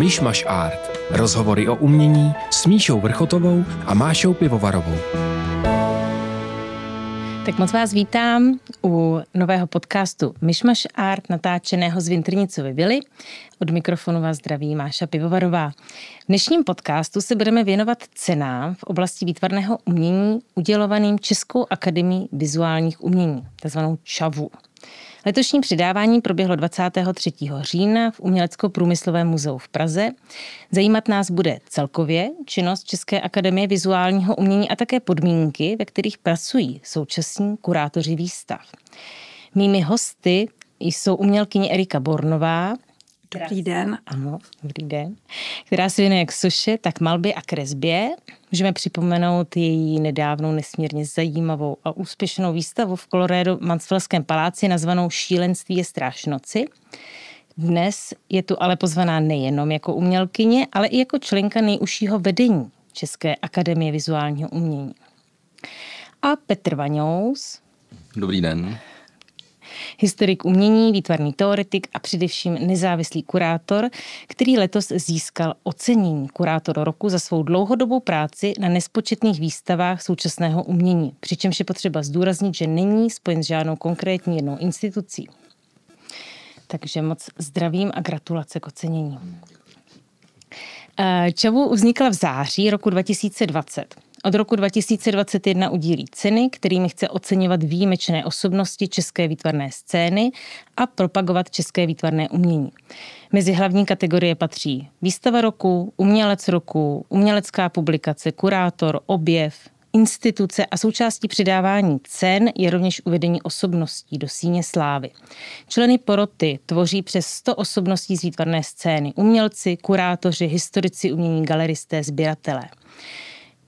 Myšmaš Art. Rozhovory o umění s Míšou Vrchotovou a Mášou Pivovarovou. Tak moc vás vítám u nového podcastu Myšmaš Art, natáčeného z Vintrnicovy vily. Od mikrofonu vás zdraví Máša Pivovarová. V dnešním podcastu se budeme věnovat cenám v oblasti výtvarného umění udělovaným Českou akademií vizuálních umění, takzvanou ČAVu. Letošní přidávání proběhlo 23. října v Umělecko-průmyslovém muzeu v Praze. Zajímat nás bude celkově činnost České akademie vizuálního umění a také podmínky, ve kterých pracují současní kurátoři výstav. Mými hosty jsou umělkyně Erika Bornová, Dobrý den. Ano, dobrý den. Která se věnuje jak suše, tak malbě a kresbě. Můžeme připomenout její nedávnou nesmírně zajímavou a úspěšnou výstavu v Colorado Mansfellském paláci nazvanou Šílenství je strášnoci. Dnes je tu ale pozvaná nejenom jako umělkyně, ale i jako členka nejužšího vedení České akademie vizuálního umění. A Petr Vaňous. Dobrý den historik umění, výtvarný teoretik a především nezávislý kurátor, který letos získal ocenění kurátor roku za svou dlouhodobou práci na nespočetných výstavách současného umění. Přičemž je potřeba zdůraznit, že není spojen s žádnou konkrétní jednou institucí. Takže moc zdravím a gratulace k ocenění. Eh, Čavu vznikla v září roku 2020. Od roku 2021 udílí ceny, kterými chce oceňovat výjimečné osobnosti české výtvarné scény a propagovat české výtvarné umění. Mezi hlavní kategorie patří výstava roku, umělec roku, umělecká publikace, kurátor, objev, instituce a součástí přidávání cen je rovněž uvedení osobností do síně slávy. Členy poroty tvoří přes 100 osobností z výtvarné scény, umělci, kurátoři, historici umění, galeristé, sběratelé.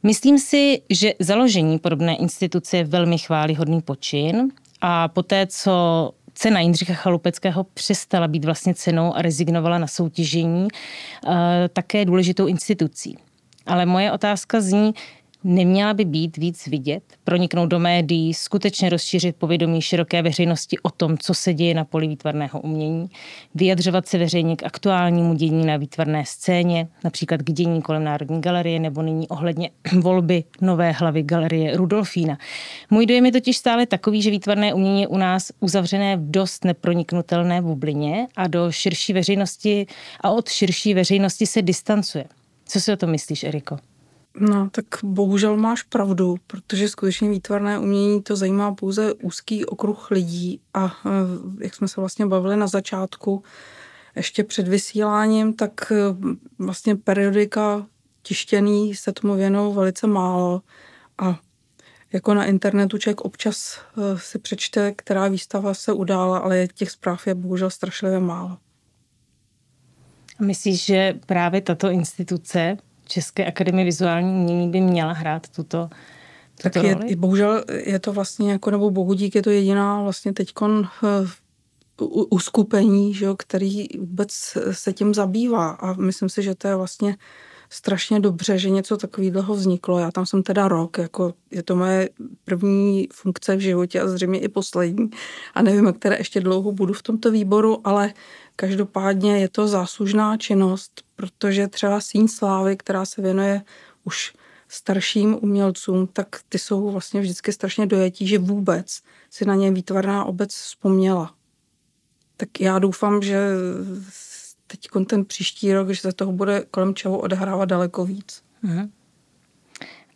Myslím si, že založení podobné instituce je velmi chválihodný počin a poté, co cena Jindřicha Chalupeckého přestala být vlastně cenou a rezignovala na soutěžení, eh, také důležitou institucí. Ale moje otázka zní, Neměla by být víc vidět, proniknout do médií, skutečně rozšířit povědomí široké veřejnosti o tom, co se děje na poli výtvarného umění, vyjadřovat se veřejně k aktuálnímu dění na výtvarné scéně, například k dění kolem Národní galerie nebo nyní ohledně volby nové hlavy galerie Rudolfína. Můj dojem je totiž stále takový, že výtvarné umění je u nás uzavřené v dost neproniknutelné bublině a do širší veřejnosti a od širší veřejnosti se distancuje. Co si o to myslíš, Eriko? No, tak bohužel máš pravdu, protože skutečně výtvarné umění to zajímá pouze úzký okruh lidí a eh, jak jsme se vlastně bavili na začátku, ještě před vysíláním, tak eh, vlastně periodika tištěný se tomu věnou velice málo a jako na internetu člověk občas eh, si přečte, která výstava se udála, ale těch zpráv je bohužel strašlivě málo. Myslíš, že právě tato instituce České akademie vizuální umění by měla hrát tuto, tuto tak roli? Je, bohužel je to vlastně jako, nebo bohudík je to jediná vlastně teďkon eh, uskupení, že jo, který vůbec se tím zabývá a myslím si, že to je vlastně strašně dobře, že něco takového vzniklo. Já tam jsem teda rok, jako je to moje první funkce v životě a zřejmě i poslední. A nevím, které ještě dlouho budu v tomto výboru, ale každopádně je to záslužná činnost, protože třeba Síň Slávy, která se věnuje už starším umělcům, tak ty jsou vlastně vždycky strašně dojetí, že vůbec si na ně výtvarná obec vzpomněla. Tak já doufám, že teď ten příští rok, že se toho bude kolem čeho odehrávat daleko víc. Uh-huh.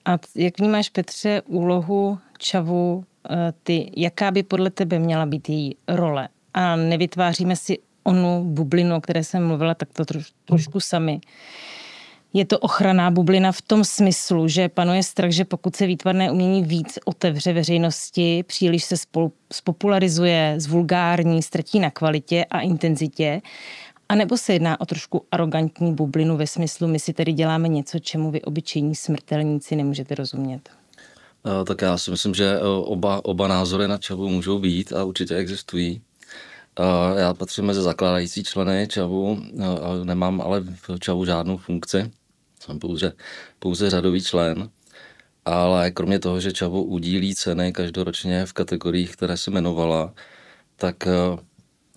A jak vnímáš, Petře, úlohu Čavu, eh, ty, jaká by podle tebe měla být její role? A nevytváříme si onu bublinu, o které jsem mluvila, tak to troš, trošku sami. Je to ochranná bublina v tom smyslu, že panuje strach, že pokud se výtvarné umění víc otevře veřejnosti, příliš se spolu, spopularizuje, zvulgární, ztratí na kvalitě a intenzitě a nebo se jedná o trošku arrogantní bublinu ve smyslu, my si tady děláme něco, čemu vy obyčejní smrtelníci nemůžete rozumět? Tak já si myslím, že oba, oba názory na Čavu můžou být a určitě existují. Já patřím mezi zakládající členy Čavu, nemám ale v Čavu žádnou funkci, jsem pouze, pouze řadový člen. Ale kromě toho, že Čavu udílí ceny každoročně v kategoriích, které se jmenovala, tak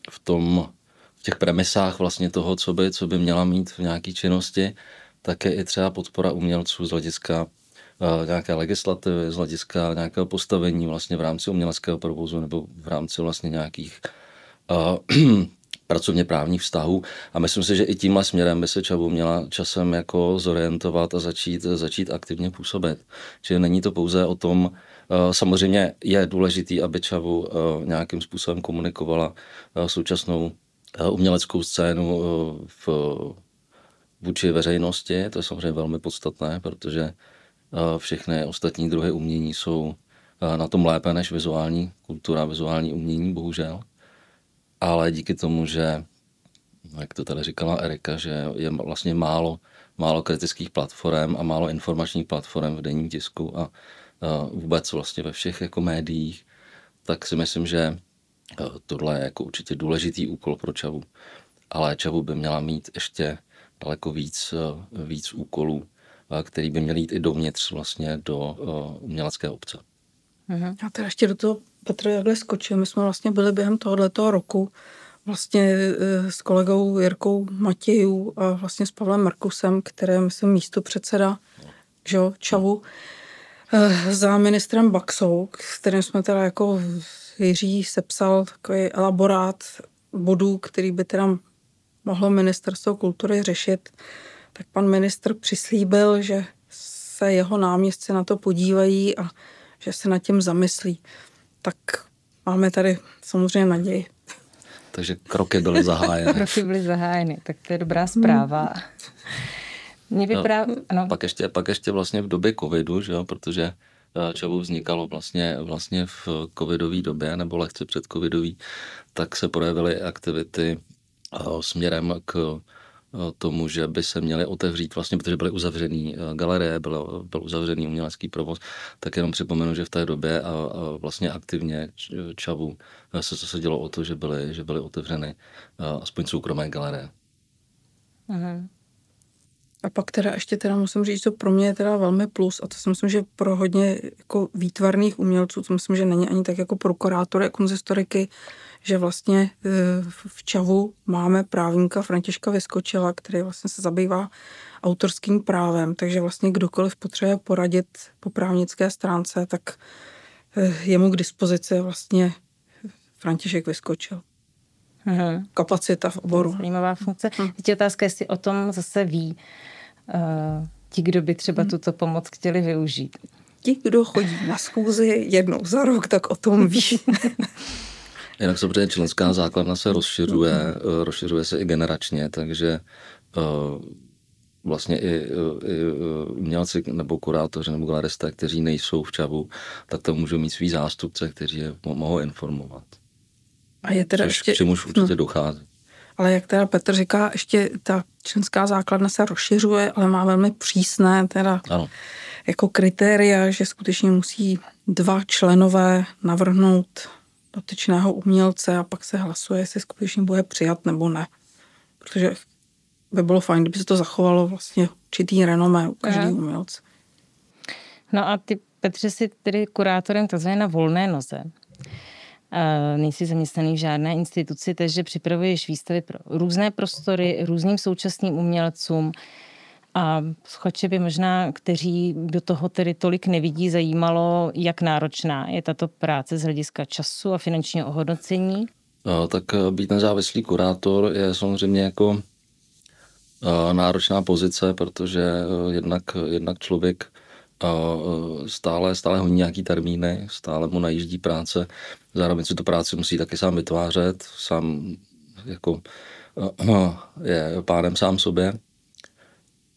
v tom v těch premisách vlastně toho, co by, co by měla mít v nějaké činnosti, tak je i třeba podpora umělců z hlediska nějaké legislativy, z hlediska nějakého postavení vlastně v rámci uměleckého provozu nebo v rámci vlastně nějakých uh, pracovně právních vztahů. A myslím si, že i tímhle směrem by se Čavu měla časem jako zorientovat a začít, začít aktivně působit. Čili není to pouze o tom, eh, samozřejmě je důležitý, aby Čavu eh, nějakým způsobem komunikovala eh, současnou uměleckou scénu v, vůči veřejnosti, to je samozřejmě velmi podstatné, protože všechny ostatní druhy umění jsou na tom lépe než vizuální kultura, vizuální umění, bohužel ale díky tomu, že, jak to tady říkala Erika, že je vlastně málo, málo kritických platform a málo informačních platform v denní tisku a, a vůbec vlastně ve všech jako médiích, tak si myslím, že tohle je jako určitě důležitý úkol pro Čavu. Ale Čavu by měla mít ještě daleko víc, víc úkolů, který by měl jít i dovnitř vlastně do umělecké obce. Mhm. Já teda ještě do toho Petr jakhle skočil. My jsme vlastně byli během tohoto roku vlastně eh, s kolegou Jirkou Matějů a vlastně s Pavlem Markusem, který je, myslím, místo předseda že, Čavu, eh, za ministrem Baxou, s kterým jsme teda jako Jiří sepsal takový elaborát bodů, který by teda mohlo ministerstvo kultury řešit, tak pan ministr přislíbil, že se jeho náměstci na to podívají a že se nad tím zamyslí tak máme tady samozřejmě naději. Takže kroky byly zahájeny. kroky byly zahájeny, tak to je dobrá zpráva. Mě vyprá... no, ano. Pak, ještě, pak ještě vlastně v době covidu, že jo, protože eh, Čavu vznikalo vlastně, vlastně v covidové době nebo lehce před covidový, tak se projevily aktivity eh, směrem k tomu, že by se měly otevřít, vlastně, protože byly uzavřený eh, galerie, byl, byl uzavřený umělecký provoz, tak jenom připomenu, že v té době a, a vlastně aktivně Čavu eh, se se dělo o to, že byly, že byly otevřeny eh, aspoň soukromé galerie. Mhm. A pak teda ještě teda musím říct, to pro mě je teda velmi plus a to si myslím, že pro hodně jako výtvarných umělců, to myslím, že není ani tak jako pro kurátory, konzistoriky, že vlastně e, v Čavu máme právníka Františka Vyskočila, který vlastně se zabývá autorským právem, takže vlastně kdokoliv potřebuje poradit po právnické stránce, tak e, je mu k dispozici vlastně František Vyskočil. Hmm. Kapacita v oboru. Zajímavá funkce. Hmm. Teď je otázka, jestli o tom zase ví uh, ti, kdo by třeba hmm. tuto pomoc chtěli využít. Ti, kdo chodí na schůzi jednou za rok, tak o tom ví. Jinak samozřejmě členská základna se rozšiřuje, mm-hmm. rozšiřuje se i generačně, takže uh, vlastně i, i umělci nebo kurátoři nebo galeristé, kteří nejsou v Čavu, tak tam můžou mít svý zástupce, kteří je mohou informovat. A je teda Což, ještě... K čemuž určitě no. dochází. Ale jak teda Petr říká, ještě ta členská základna se rozšiřuje, ale má velmi přísné teda ano. jako kritéria, že skutečně musí dva členové navrhnout dotyčného umělce a pak se hlasuje, jestli skutečně bude přijat nebo ne. Protože by bylo fajn, kdyby se to zachovalo vlastně určitý renomé u každého umělce. No a ty, Petře, jsi tedy kurátorem tzv. na volné noze. Uh, nejsi zaměstnaný v žádné instituci, takže připravuješ výstavy pro různé prostory, různým současným umělcům. A schoče by možná, kteří do toho tedy tolik nevidí, zajímalo, jak náročná je tato práce z hlediska času a finančního ohodnocení? No, tak eh, být nezávislý kurátor je samozřejmě jako eh, náročná pozice, protože eh, jednak, jednak člověk stále, stále honí nějaký termíny, stále mu najíždí práce, zároveň si tu práci musí taky sám vytvářet, sám jako je pánem sám sobě.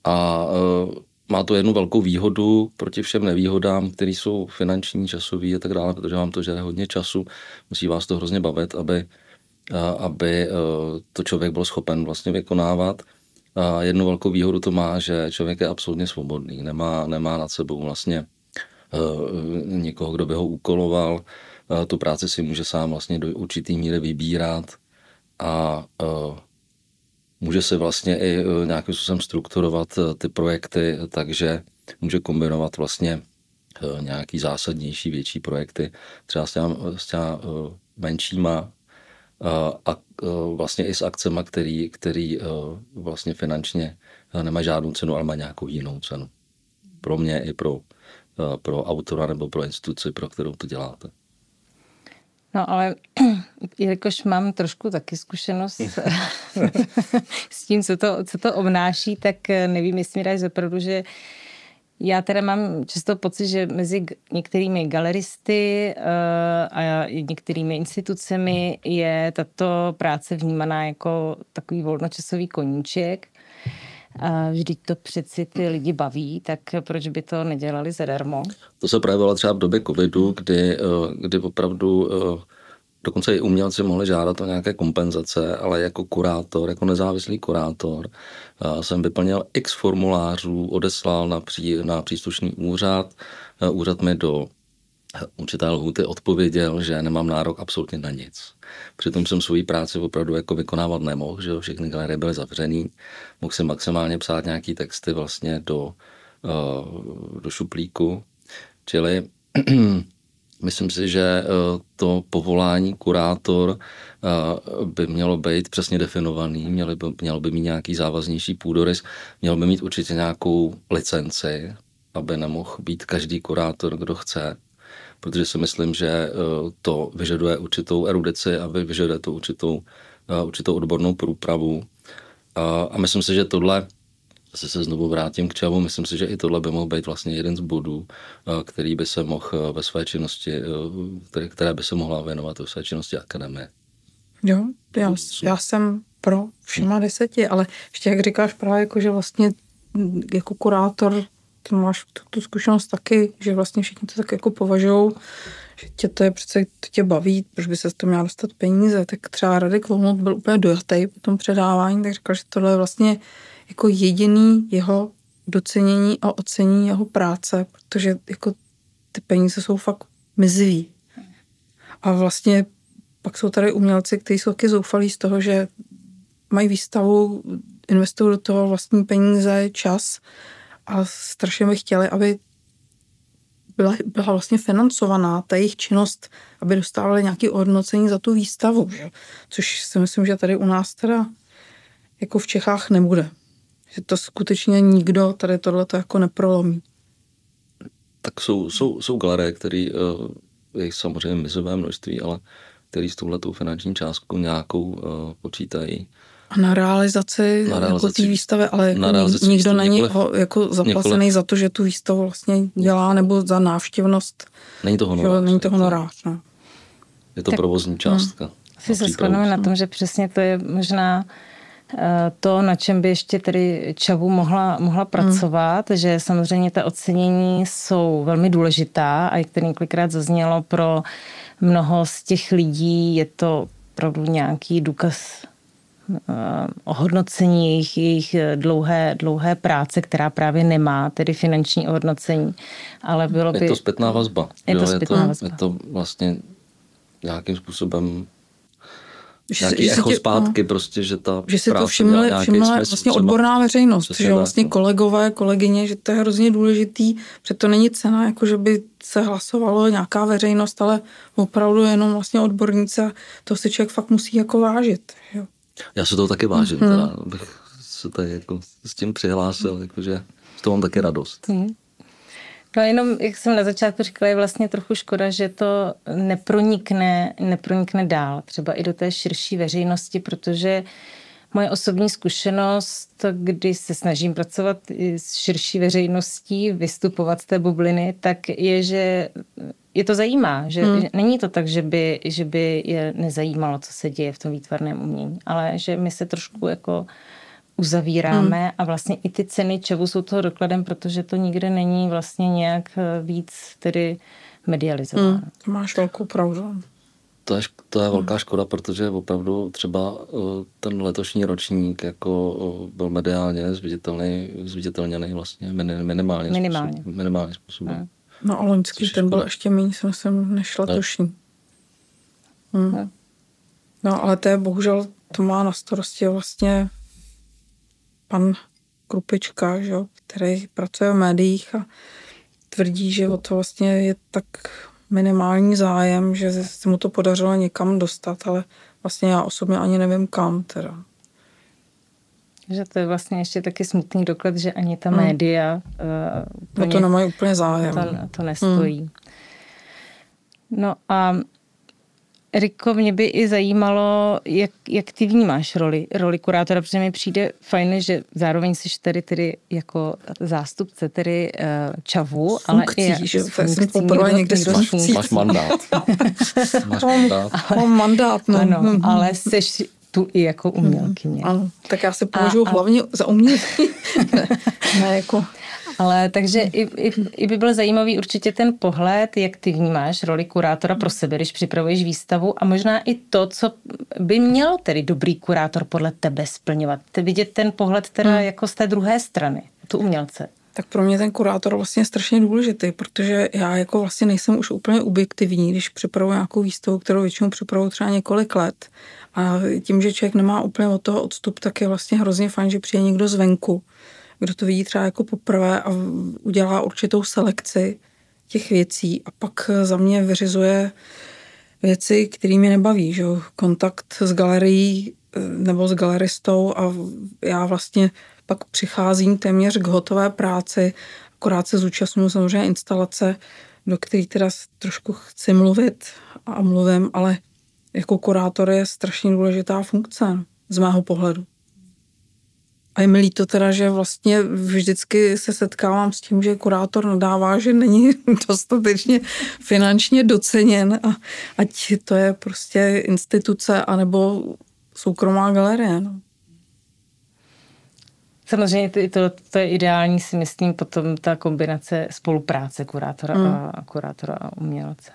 A uh, má to jednu velkou výhodu proti všem nevýhodám, které jsou finanční, časové a tak dále, protože vám to žere hodně času, musí vás to hrozně bavit, aby, uh, aby uh, to člověk byl schopen vlastně vykonávat. A jednu velkou výhodu to má, že člověk je absolutně svobodný, nemá, nemá nad sebou vlastně někoho, kdo by ho úkoloval, tu práci si může sám vlastně do určitý míry vybírat a může se vlastně i e, nějakým způsobem strukturovat e, ty projekty, takže může kombinovat vlastně e, nějaký zásadnější, větší projekty, třeba s těma, s těma menšíma a vlastně i s akcemi, který, který vlastně finančně nemá žádnou cenu, ale má nějakou jinou cenu. Pro mě i pro, pro autora nebo pro instituci, pro kterou to děláte. No ale jelikož mám trošku taky zkušenost s tím, co to, co to obnáší, tak nevím, jestli mi dáš zapravdu, že já teda mám často pocit, že mezi některými galeristy uh, a některými institucemi je tato práce vnímaná jako takový volnočasový koníček. Vždyť to přeci ty lidi baví, tak proč by to nedělali zadarmo? To se projevilo třeba v době covidu, kdy, eh, kdy opravdu uh, Dokonce i umělci mohli žádat o nějaké kompenzace, ale jako kurátor, jako nezávislý kurátor jsem vyplnil x formulářů, odeslal na, pří, na příslušný úřad. Úřad mi do určité lhuty odpověděl, že nemám nárok absolutně na nic. Přitom jsem svoji práci opravdu jako vykonávat nemohl, že všechny galerie byly zavřený. Mohl jsem maximálně psát nějaký texty vlastně do, do šuplíku. Čili Myslím si, že eh, to povolání kurátor eh, by mělo být přesně definovaný, mělo by, mělo by mít nějaký závaznější půdorys, mělo by mít určitě nějakou licenci, aby nemohl být každý kurátor, kdo chce, protože si myslím, že eh, to vyžaduje určitou erudici a vyžaduje to určitou, určitou odbornou průpravu. A myslím si, že tohle Zase se znovu vrátím k čavu. Myslím si, že i tohle by mohl být vlastně jeden z bodů, eh, který by se mohl eh, ve své činnosti, eh, které by se mohla věnovat ve své činnosti akademie. Jo, já, já jsem pro všema deseti, ale ještě jak říkáš právě, jako, že vlastně jako kurátor ty máš tu, tu zkušenost taky, že vlastně všichni to tak jako považují, že tě to je přece, to tě baví, proč by se to měla dostat peníze, tak třeba Radek Volnot byl úplně dojatý po tom předávání, tak říkal, že tohle je vlastně jako jediný jeho docenění a ocenění jeho práce, protože jako ty peníze jsou fakt mizivý. A vlastně pak jsou tady umělci, kteří jsou taky zoufalí z toho, že mají výstavu, investují do toho vlastní peníze, čas a strašně by chtěli, aby byla, byla vlastně financovaná ta jejich činnost, aby dostávali nějaké ohodnocení za tu výstavu. Že? Což si myslím, že tady u nás teda jako v Čechách nebude že to skutečně nikdo tady tohle to jako neprolomí. Tak jsou, jsou, jsou galerie, které uh, je samozřejmě mizové množství, ale který s touhletou finanční částkou nějakou uh, počítají. A na realizaci, na realizaci jako té výstavy, ale na realizaci nikdo výstavy, není několik, ho, jako zaplacený několik, za to, že tu výstavu vlastně dělá, nebo za návštěvnost. Není to honorář. Není to honorář, no. Je to tak, provozní částka. No. Si se shodneme na tom, že přesně to je možná Eh, to, na čem by ještě tedy Čavu mohla, mohla pracovat, hmm. že samozřejmě ta ocenění jsou velmi důležitá a jak to několikrát zaznělo pro mnoho z těch lidí, je to opravdu nějaký důkaz ohodnocení jejich, jejich dlouhé, dlouhé práce, která právě nemá tedy finanční ohodnocení, ale bylo by... Je to zpětná vazba. Je to zpětná je to, vazba. Je to vlastně nějakým způsobem že, nějaký že echo tě, zpátky no, prostě, že ta Že si to všimli, všimla vlastně třeba, odborná veřejnost, Přesně že vlastně tak, no. kolegové, kolegyně, že to je hrozně důležitý, že to není cena, jako že by se hlasovalo nějaká veřejnost, ale opravdu jenom vlastně odbornice, to si člověk fakt musí jako vážit. Jo. Já se toho taky vážím, hmm. teda bych se tady jako s tím přihlásil, jakože z toho mám taky radost. Hmm. No jenom, jak jsem na začátku říkala, je vlastně trochu škoda, že to nepronikne, nepronikne dál, třeba i do té širší veřejnosti, protože moje osobní zkušenost, kdy se snažím pracovat s širší veřejností, vystupovat z té bubliny, tak je, že je to zajímá, že hmm. není to tak, že by, že by je nezajímalo, co se děje v tom výtvarném umění, ale že my se trošku jako uzavíráme hmm. a vlastně i ty ceny čevu jsou toho dokladem, protože to nikde není vlastně nějak eh, víc tedy medializováno. Hmm. Máš velkou pravdu. To je, to je velká škoda, protože opravdu třeba eh, ten letošní ročník jako eh, byl mediálně zviditelný, zviditelněný vlastně minimálně, minimálně. Způsob, minimálně způsobem. Hmm. No a loňský ten byl ještě méně, jsem myslím, než letošní. Hmm. No ale to je bohužel, to má na starosti vlastně pan Krupička, že, který pracuje v médiích a tvrdí, že o to vlastně je tak minimální zájem, že se mu to podařilo někam dostat, ale vlastně já osobně ani nevím kam teda. Že to je vlastně ještě taky smutný doklad, že ani ta hmm. média uh, no to nemají úplně zájem. To, to nestojí. Hmm. No a Riko, mě by i zajímalo, jak, jak ty vnímáš roli, roli kurátora, protože mi přijde fajn, že zároveň jsi tady tedy jako zástupce tedy uh, čavu, funkcí, ale i že funkcí, jsem poprvé někde s funkcí. Máš mandát. máš mandát. Mám mandát, no. Ano, mm-hmm. ale jsi tu i jako umělkyně. Ano, tak já se považuji hlavně za umělkyně, ne, ne jako ale takže i, i, i by byl zajímavý určitě ten pohled, jak ty vnímáš roli kurátora pro sebe, když připravuješ výstavu a možná i to, co by měl tedy dobrý kurátor podle tebe splňovat. Vidět ten pohled teda hmm. jako z té druhé strany, tu umělce. Tak pro mě ten kurátor vlastně je strašně důležitý, protože já jako vlastně nejsem už úplně objektivní, když připravuji nějakou výstavu, kterou většinou připravuji třeba několik let. A tím, že člověk nemá úplně od toho odstup, tak je vlastně hrozně fajn, že přijde někdo zvenku kdo to vidí třeba jako poprvé a udělá určitou selekci těch věcí a pak za mě vyřizuje věci, které mě nebaví, že kontakt s galerií eh, nebo s galeristou a já vlastně pak přicházím téměř k hotové práci, akorát se zúčastňuji samozřejmě instalace, do které teda trošku chci mluvit a mluvím, ale jako kurátor je strašně důležitá funkce z mého pohledu. A je mi líto teda, že vlastně vždycky se setkávám s tím, že kurátor nadává, že není dostatečně finančně doceněn a ať to je prostě instituce anebo soukromá galerie. No. Samozřejmě to, to, to je ideální, si myslím, potom ta kombinace spolupráce kurátora, mm. a, kurátora a umělce.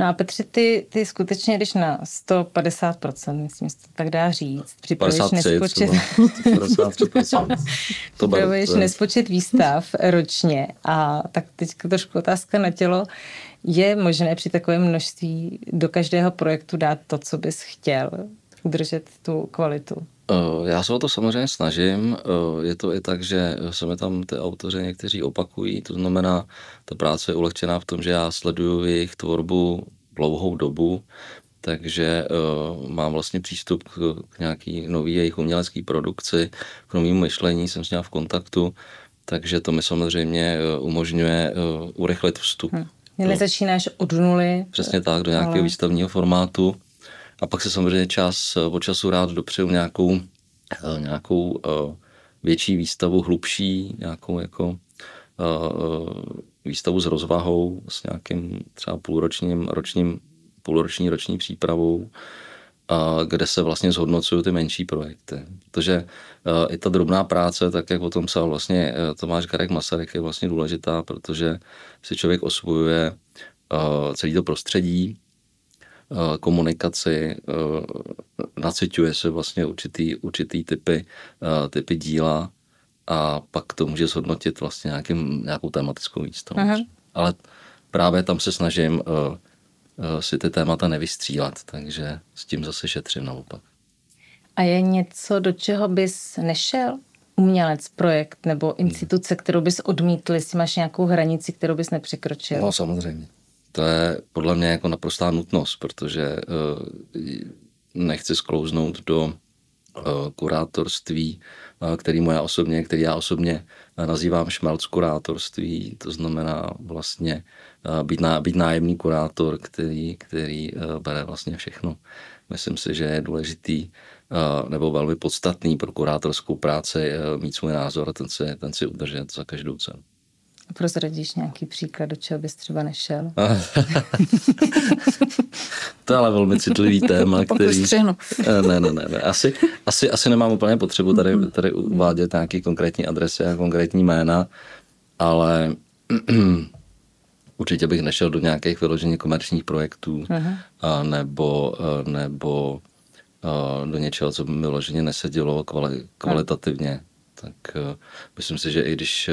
No a Petře, ty, ty skutečně, když na 150%, myslím, že to tak dá říct, připravuješ nespočet, připravuješ nespočet výstav ročně a tak teď trošku otázka na tělo. Je možné při takovém množství do každého projektu dát to, co bys chtěl, udržet tu kvalitu? Eh, já se o to samozřejmě snažím. Eh, je to i tak, že se mi tam ty autoři někteří opakují, to znamená, ta práce je ulehčená v tom, že já sleduju jejich tvorbu dlouhou dobu, takže uh, mám vlastně přístup k, k nějaký nový jejich umělecký produkci, k novému myšlení, jsem s ním v kontaktu, takže to mi samozřejmě uh, umožňuje uh, urychlit vstup. Hmm. Nezačínáš od nuly. Přesně tak, do nějakého ale... výstavního formátu. A pak se samozřejmě čas od času rád dopřeju nějakou, nějakou větší výstavu, hlubší, nějakou jako výstavu s rozvahou, s nějakým třeba půlročním, ročním, půlroční roční přípravou, kde se vlastně zhodnocují ty menší projekty. Protože i ta drobná práce, tak jak o tom psal vlastně Tomáš Garek Masaryk, je vlastně důležitá, protože si člověk osvojuje celý to prostředí, komunikaci, naciťuje se vlastně určitý, určitý typy, typy díla a pak to může zhodnotit vlastně nějakým, nějakou tematickou výstavu. Ale právě tam se snažím si ty témata nevystřílet, takže s tím zase šetřím naopak. A je něco, do čeho bys nešel? Umělec, projekt nebo instituce, kterou bys odmítl, jestli máš nějakou hranici, kterou bys nepřekročil? No samozřejmě. To je podle mě jako naprostá nutnost, protože uh, nechci sklouznout do Eh, kurátorství, eh, který já osobně, který já osobně eh, nazývám šmelc kurátorství, to znamená vlastně být, ná, být nájemný kurátor, který, který bere vlastně všechno. Myslím si, že je důležitý nebo velmi podstatný pro kurátorskou práci mít svůj názor a ten si, ten si udržet za každou cenu. Prozradíš nějaký příklad, do čeho bys třeba nešel? to je ale velmi citlivý téma, který... Eh, ne, ne, ne, ne. Asi, asi, asi nemám úplně potřebu tady, tady uvádět nějaké konkrétní adresy a konkrétní jména, ale určitě bych nešel do nějakých vyloženě komerčních projektů a nebo, eh, nebo a do něčeho, co by mi vyloženě nesedělo kvali, kvalitativně. Tak myslím si, že i když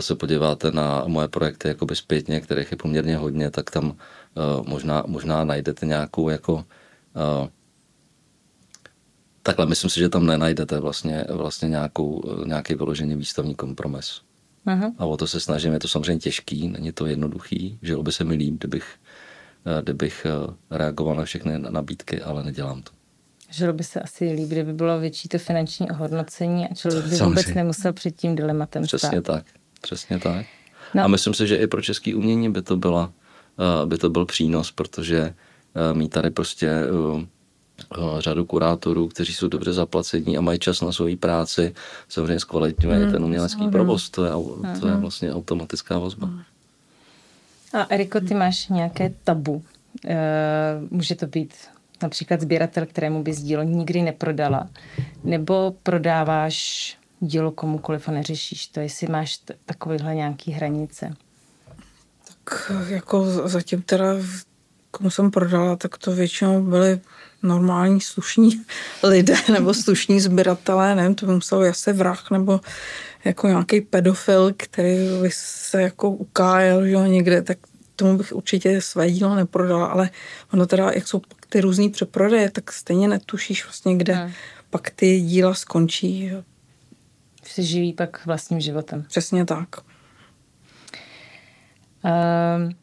se podíváte na moje projekty jakoby zpětně, kterých je poměrně hodně, tak tam možná, možná najdete nějakou jako takhle, myslím si, že tam nenajdete vlastně, vlastně nějakou, nějaký vyložený výstavní kompromis. Aha. A o to se snažím, je to samozřejmě těžký, není to jednoduchý, že by se mi líp, kdybych, kdybych reagoval na všechny nabídky, ale nedělám to. Žilo by se asi líp, kdyby bylo větší to finanční ohodnocení a člověk by vůbec nemusel před tím dilematem Přesně stát. tak, přesně tak. No. A myslím si, že i pro český umění by to, byla, eh, by to byl přínos, protože eh, mít tady prostě eh, řadu kurátorů, kteří jsou dobře zaplacení a mají čas na svoji práci, samozřejmě zkvalitňuje hmm, ten umělecký hmm. provoz, to je, to je vlastně automatická vazba. Hmm. A Eriko, ty máš nějaké tabu? Může to být například sběratel, kterému bys dílo nikdy neprodala, nebo prodáváš dílo komukoliv a neřešíš to, jestli máš t- takovýhle nějaký hranice? Tak jako zatím teda, komu jsem prodala, tak to většinou byly normální slušní lidé nebo slušní sběratelé, nevím, to by musel asi vrah nebo jako nějaký pedofil, který by se jako ukájel, že někde, tak tomu bych určitě své dílo neprodala, ale ono teda, jak jsou ty různý přeprodeje, tak stejně netušíš vlastně, kde hmm. pak ty díla skončí. Se živí pak vlastním životem. Přesně tak. Um,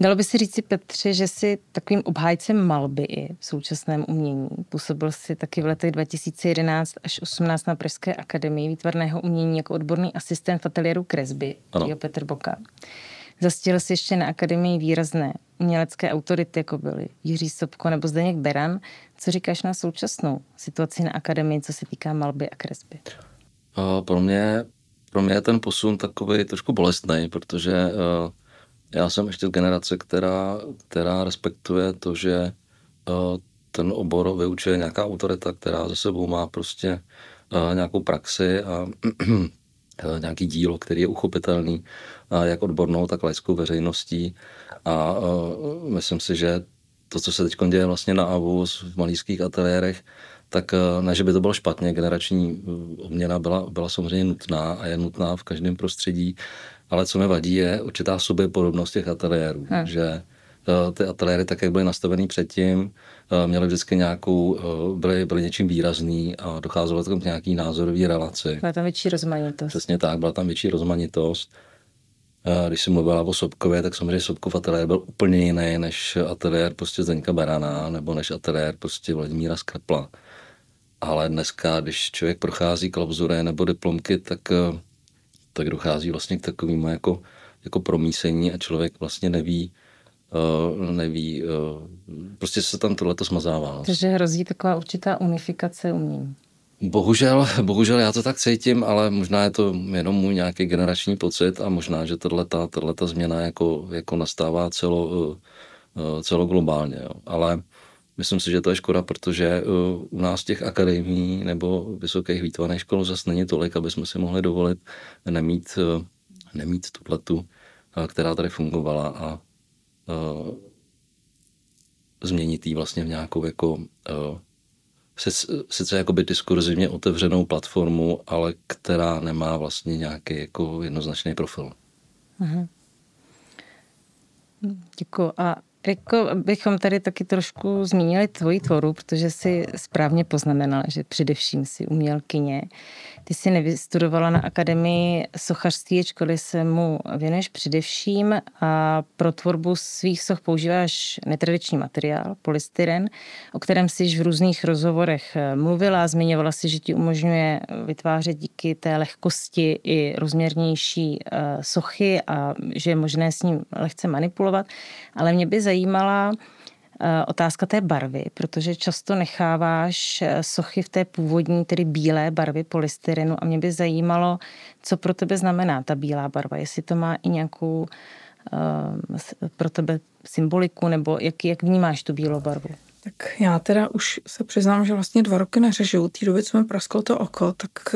dalo by si říct si, Petře, že jsi takovým obhájcem malby i v současném umění. Působil jsi taky v letech 2011 až 18 na Pražské akademii výtvarného umění jako odborný asistent v ateliéru kresby, Petr Boka. Zastil si ještě na akademii výrazné umělecké autority, jako byly Jiří Sobko nebo Zdeněk Beran. Co říkáš na současnou situaci na akademii, co se týká malby a kresby? Pro mě, pro mě je ten posun takový trošku bolestný, protože já jsem ještě generace, která, která respektuje to, že ten obor vyučuje nějaká autorita, která za sebou má prostě nějakou praxi a nějaký dílo, který je uchopitelný jak odbornou, tak laickou veřejností. A myslím si, že to, co se teď děje vlastně na AVU v malířských ateliérech, tak ne, že by to bylo špatně, generační obměna byla, byla samozřejmě nutná a je nutná v každém prostředí, ale co mi vadí je určitá podobnost těch ateliérů, hmm. že ty ateliéry, tak jak byly nastavený předtím, měly vždycky nějakou, byly, byly něčím výrazný a docházelo tam k nějaký názorový relaci. Byla tam větší rozmanitost. Přesně tak, byla tam větší rozmanitost. Když jsem mluvila o Sobkově, tak samozřejmě Sobkov ateliér byl úplně jiný než ateliér prostě Zdeňka Barana nebo než ateliér prostě Vladimíra Skrpla. Ale dneska, když člověk prochází klauzure nebo diplomky, tak, tak dochází vlastně k takovému jako, jako promísení a člověk vlastně neví, uh, neví, uh, prostě se tam tohleto smazává. Takže hrozí taková určitá unifikace umění. Bohužel, bohužel já to tak cítím, ale možná je to jenom můj nějaký generační pocit a možná, že tato, změna jako, jako nastává celo, uh, celoglobálně. Jo. Ale myslím si, že to je škoda, protože uh, u nás těch akademií nebo vysokých výtvarných škol zase není tolik, aby jsme si mohli dovolit nemít, uh, nemít tuhletu, která tady fungovala a uh, změnit ji vlastně v nějakou jako uh, sice jakoby diskurzivně otevřenou platformu, ale která nemá vlastně nějaký jako jednoznačný profil. Aha. Děkuji. A jako bychom tady taky trošku zmínili tvoji tvoru, protože si správně poznamenala, že především si umělkyně. Ty jsi nevystudovala na Akademii sochařství, ačkoliv se mu věnuješ především a pro tvorbu svých soch používáš netradiční materiál, polystyren, o kterém jsi v různých rozhovorech mluvila. Zmiňovala si, že ti umožňuje vytvářet díky té lehkosti i rozměrnější eh, sochy a že je možné s ním lehce manipulovat. Ale mě by zajímala Eh, otázka té barvy, protože často necháváš eh, sochy v té původní, tedy bílé barvy polystyrenu a mě by zajímalo, co pro tebe znamená ta bílá barva, jestli to má i nějakou uh, pro tebe symboliku, nebo jak, jak vnímáš tu bílou barvu? Tak já teda už se přiznám, že vlastně dva roky neřežu. Té doby, co mi prasklo to oko, tak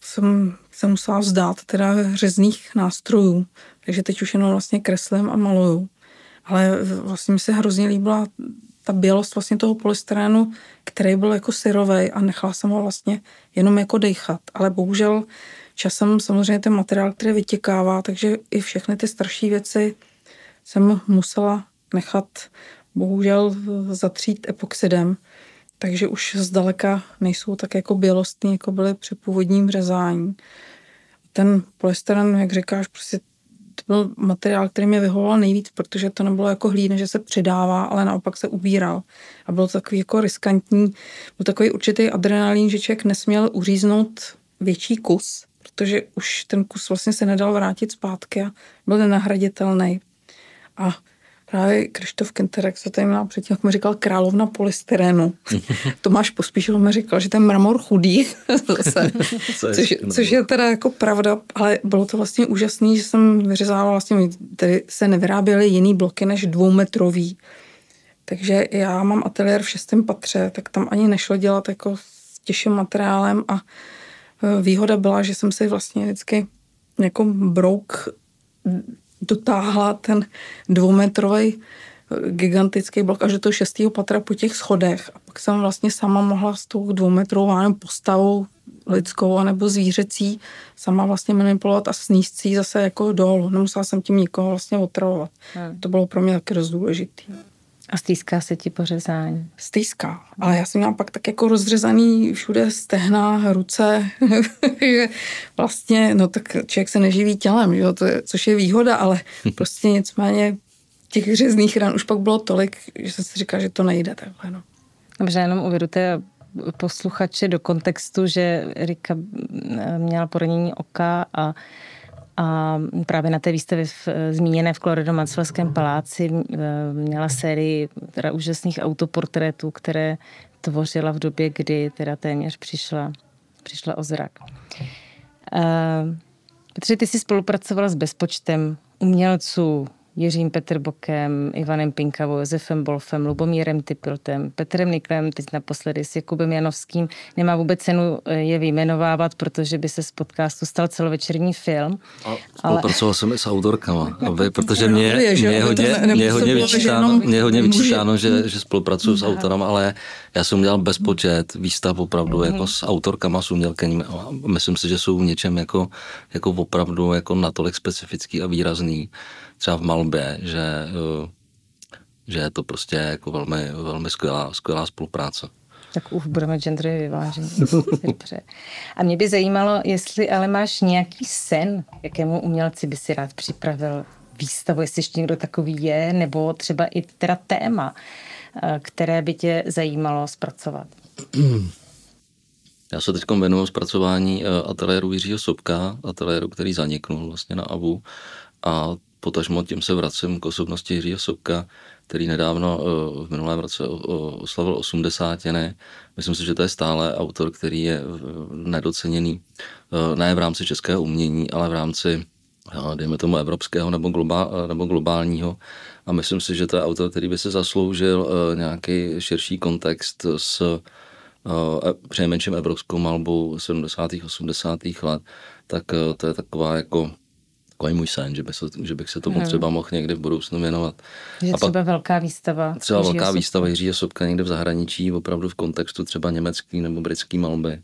jsem se musela vzdát teda řezných nástrojů. Takže teď už jenom vlastně kreslím a maluju ale vlastně mi se hrozně líbila ta bělost vlastně toho polystyrenu, který byl jako syrový a nechala jsem ho vlastně jenom jako dechat. Ale bohužel časem samozřejmě ten materiál, který vytěkává, takže i všechny ty starší věci jsem musela nechat bohužel zatřít epoxidem, takže už zdaleka nejsou tak jako bělostní, jako byly při původním řezání. Ten polystyren, jak říkáš, prostě to byl materiál, který mě vyhovoval nejvíc, protože to nebylo jako hlídne, že se předává, ale naopak se ubíral. A bylo to takový jako riskantní, byl takový určitý adrenalin, že člověk nesměl uříznout větší kus, protože už ten kus vlastně se nedal vrátit zpátky a byl nenahraditelný. A právě Krištof Kenterek se tady měla předtím, jak mi říkal, královna polystyrenu. Tomáš Pospíšil mi říkal, že ten mramor chudý, zase, což, což, je teda jako pravda, ale bylo to vlastně úžasný, že jsem vyřezávala vlastně, tady se nevyráběly jiný bloky než dvoumetrový. Takže já mám ateliér v šestém patře, tak tam ani nešlo dělat jako s těžším materiálem a e, výhoda byla, že jsem si vlastně vždycky jako brouk dotáhla ten dvoumetrový eh, gigantický blok až do toho šestého patra po těch schodech. A pak jsem vlastně sama mohla s tou dvoumetrovou postavou lidskou anebo zvířecí sama vlastně manipulovat a sníst zase jako dolů. Nemusela jsem tím nikoho vlastně otravovat. Hmm. To bylo pro mě taky dost důležité. A stýská se ti pořezání? Stýská, ale já jsem měla pak tak jako rozřezaný všude stehna, ruce, že vlastně, no tak člověk se neživí tělem, jo, to je, což je výhoda, ale prostě nicméně těch řezných ran už pak bylo tolik, že jsem si říkala, že to nejde takhle, no. Dobře, jenom uvědomte posluchače do kontextu, že Rika měla poranění oka a a právě na té výstavě v, zmíněné v Kloredo-Mansfelském paláci eh, měla sérii teda úžasných autoportrétů, které tvořila v době, kdy teda téměř přišla, přišla o zrak. Uh, ty jsi spolupracovala s bezpočtem umělců, Jiřím Petrbokem, Ivanem Pinkavou, Josefem Bolfem, Lubomírem Typiltem, Petrem Niklem, teď naposledy s Jakubem Janovským. Nemá vůbec cenu eh, je vyjmenovávat, protože by se z podcastu stal celovečerní film. A spolupracoval ale... jsem i s autorkama, aby, protože mě, mě, hodně, mě hodně vyčítáno, mě hodně vyčítáno že, že spolupracuju s autorem, ale já jsem udělal bezpočet výstav opravdu mm. jako s autorkama, s umělkyněmi. Myslím si, že jsou v něčem jako, jako opravdu jako natolik specifický a výrazný třeba v malbě, že, eh, že je to prostě jako velmi, velmi skvělá, skvělá spolupráce. Tak už budeme genderově vyvážení. Dobře. A mě by zajímalo, jestli ale máš nějaký sen, jakému umělci by si rád připravil výstavu, jestli ještě někdo takový je, nebo třeba i teda téma, eh, které by tě zajímalo zpracovat. Já se teď věnuju zpracování eh, ateliéru Jiřího Sobka, ateliéru, který zaniknul vlastně na AVU a potažmo tím se vracím k osobnosti Jiřího Sobka, který nedávno eh, v minulém roce oslavil 80. Myslím si, že to je stále autor, který je eh, nedoceněný eh, ne v rámci českého umění, ale v rámci dejme tomu evropského nebo, globál, nebo globálního. A myslím si, že to je autor, který by se zasloužil nějaký širší kontext s přejmenším evropskou malbou 70. 80. let, tak to je taková jako takový můj sen, že, by se, že bych se tomu hmm. třeba mohl někdy v budoucnu věnovat. Že a třeba pak, velká výstava. Třeba Jiřího velká Sobka. výstava Jiřího Sobka někde v zahraničí, opravdu v kontextu třeba německý nebo britský malby,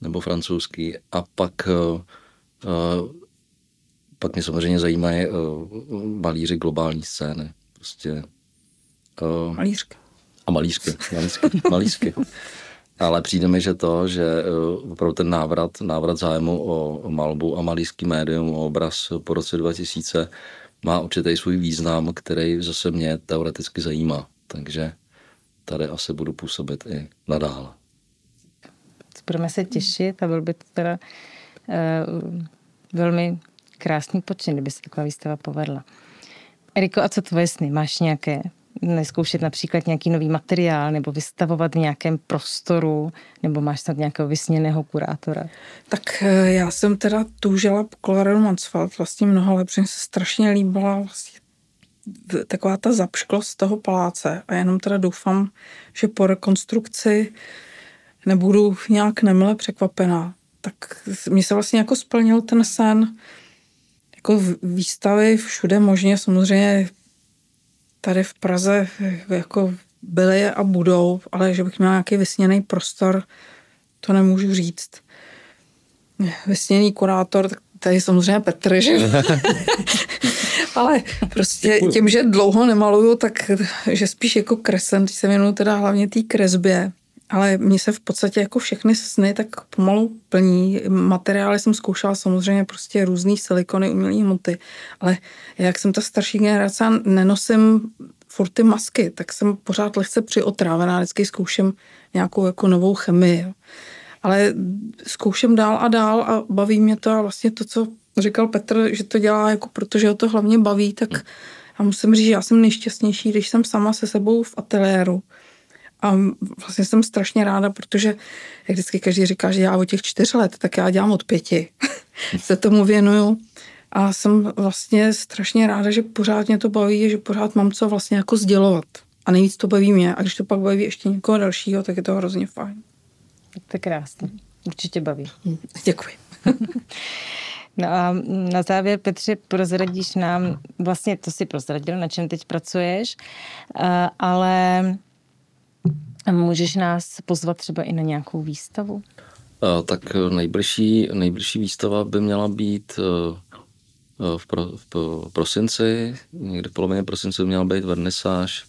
nebo francouzský. A pak, uh, uh, pak mě samozřejmě zajímají uh, malíři globální scény. Prostě, uh, Malířky. A malířky, malířky, malířky. Ale přijde mi, že to, že eh, opravdu ten návrat, návrat zájmu o malbu a malýský médium, o obraz po roce 2000 má určitý svůj význam, který zase mě teoreticky zajímá. Takže tady asi budu působit i nadále. Budeme se těšit a byl by to teda uh, velmi krásný počin, kdyby se taková výstava povedla. Eriko, a co tvoje sny? Máš nějaké neskoušet například nějaký nový materiál nebo vystavovat v nějakém prostoru, nebo máš snad nějakého vysněného kurátora? Tak eh, já jsem teda toužila po Colorado Mansfeld vlastně mnoho let, protože se strašně líbila vlastně taková ta zapšklost toho paláce a jenom teda doufám, že po rekonstrukci nebudu nějak nemile překvapená. Tak mi se vlastně jako splnil ten sen, jako výstavy všude možně, samozřejmě tady v Praze jako byly a budou, ale že bych měla nějaký vysněný prostor, to nemůžu říct. Vysněný kurátor, tady samozřejmě Petr, že? ale prostě tím, že dlouho nemaluju, tak že spíš jako kreslem, když se věnuju teda hlavně té kresbě ale mně se v podstatě jako všechny sny tak pomalu plní. Materiály jsem zkoušela samozřejmě prostě různý silikony, umělé hmoty, ale jak jsem ta starší generace a nenosím furt ty masky, tak jsem pořád lehce přiotrávená, vždycky zkouším nějakou jako novou chemii. Ale zkouším dál a dál a baví mě to a vlastně to, co říkal Petr, že to dělá jako protože ho to hlavně baví, tak já musím říct, že já jsem nejšťastnější, když jsem sama se sebou v ateliéru. A vlastně jsem strašně ráda, protože jak vždycky každý říká, že já od těch čtyř let, tak já dělám od pěti. se tomu věnuju. A jsem vlastně strašně ráda, že pořád mě to baví, že pořád mám co vlastně jako sdělovat. A nejvíc to baví mě. A když to pak baví ještě někoho dalšího, tak je to hrozně fajn. To je krásné. Určitě baví. Děkuji. No a na závěr, Petře, prozradíš nám, vlastně to si prozradil, na čem teď pracuješ, eh, ale můžeš nás pozvat třeba i na nějakou výstavu? Eh, tak nejbližší, nejbližší výstava by měla být eh, v, pro, v prosinci, někdy v polovině prosince by měla být vernisáž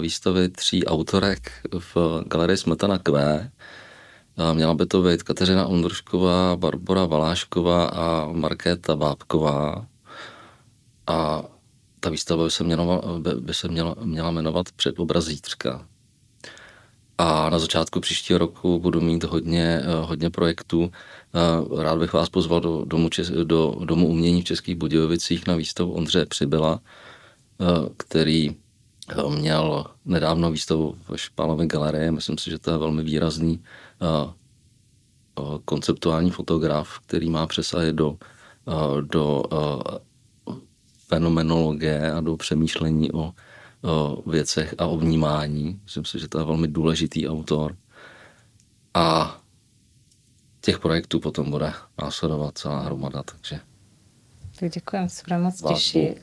výstavy tří autorek v galerii Smetana Q. Měla by to být Kateřina Ondrušková, Barbara Valášková a Markéta Vábková. A ta výstava by se, měla, by se měla, měla jmenovat Předobraz zítřka. A na začátku příštího roku budu mít hodně, hodně projektů. Rád bych vás pozval do Domu, do domu umění v Českých Budějovicích na výstavu Ondřeje Přibyla, který měl nedávno výstavu v Špálově galerii. Myslím si, že to je velmi výrazný konceptuální fotograf, který má přesahy do, do fenomenologie a do přemýšlení o, o věcech a o vnímání. Myslím si, že to je velmi důležitý autor. A těch projektů potom bude následovat celá hromada, takže... Tak děkujeme, se budeme moc těšit.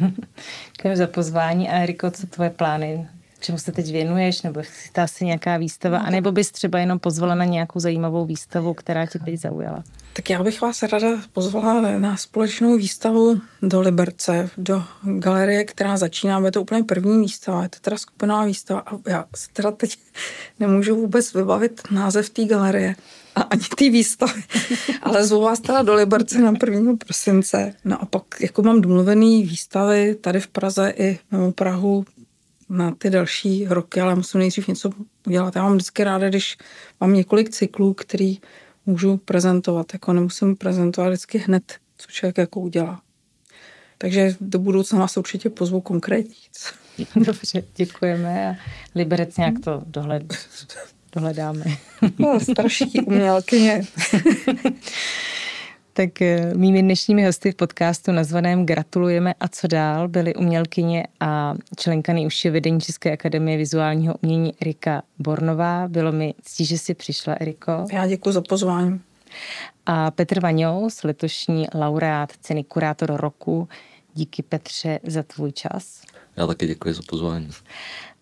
Děkujeme za pozvání. A Eriko, co tvoje plány čemu se teď věnuješ, nebo chystá se nějaká výstava, anebo bys třeba jenom pozvala na nějakou zajímavou výstavu, která tě teď zaujala? Tak já bych vás ráda pozvala na společnou výstavu do Liberce, do galerie, která začíná, bude to úplně první výstava, je to teda skupinová výstava a já se teda teď nemůžu vůbec vybavit název té galerie a ani té výstavy, ale zvu vás teda do Liberce na 1. prosince. No a pak jako mám domluvený výstavy tady v Praze i mimo Prahu na ty další roky, ale musím nejdřív něco udělat. Já mám vždycky ráda, když mám několik cyklů, který můžu prezentovat. Jako nemusím prezentovat vždycky hned, co člověk jako udělá. Takže do budoucna vás určitě pozvu konkrétně. Dobře, děkujeme a Liberec nějak to dohled, dohledáme. No, starší umělkyně. Tak eh, mými dnešními hosty v podcastu nazvaném Gratulujeme a co dál byly umělkyně a členka nejúžšího vedení České akademie vizuálního umění Erika Bornová. Bylo mi ctí, že jsi přišla, Eriko. Já děkuji za pozvání. A Petr Vaňous, letošní laureát ceny Kurátor roku. Díky Petře za tvůj čas. Já taky děkuji za pozvání.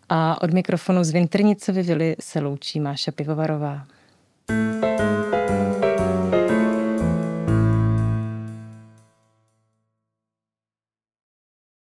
A od mikrofonu z Vintrnicovy vily se loučí Máša Pivovarová.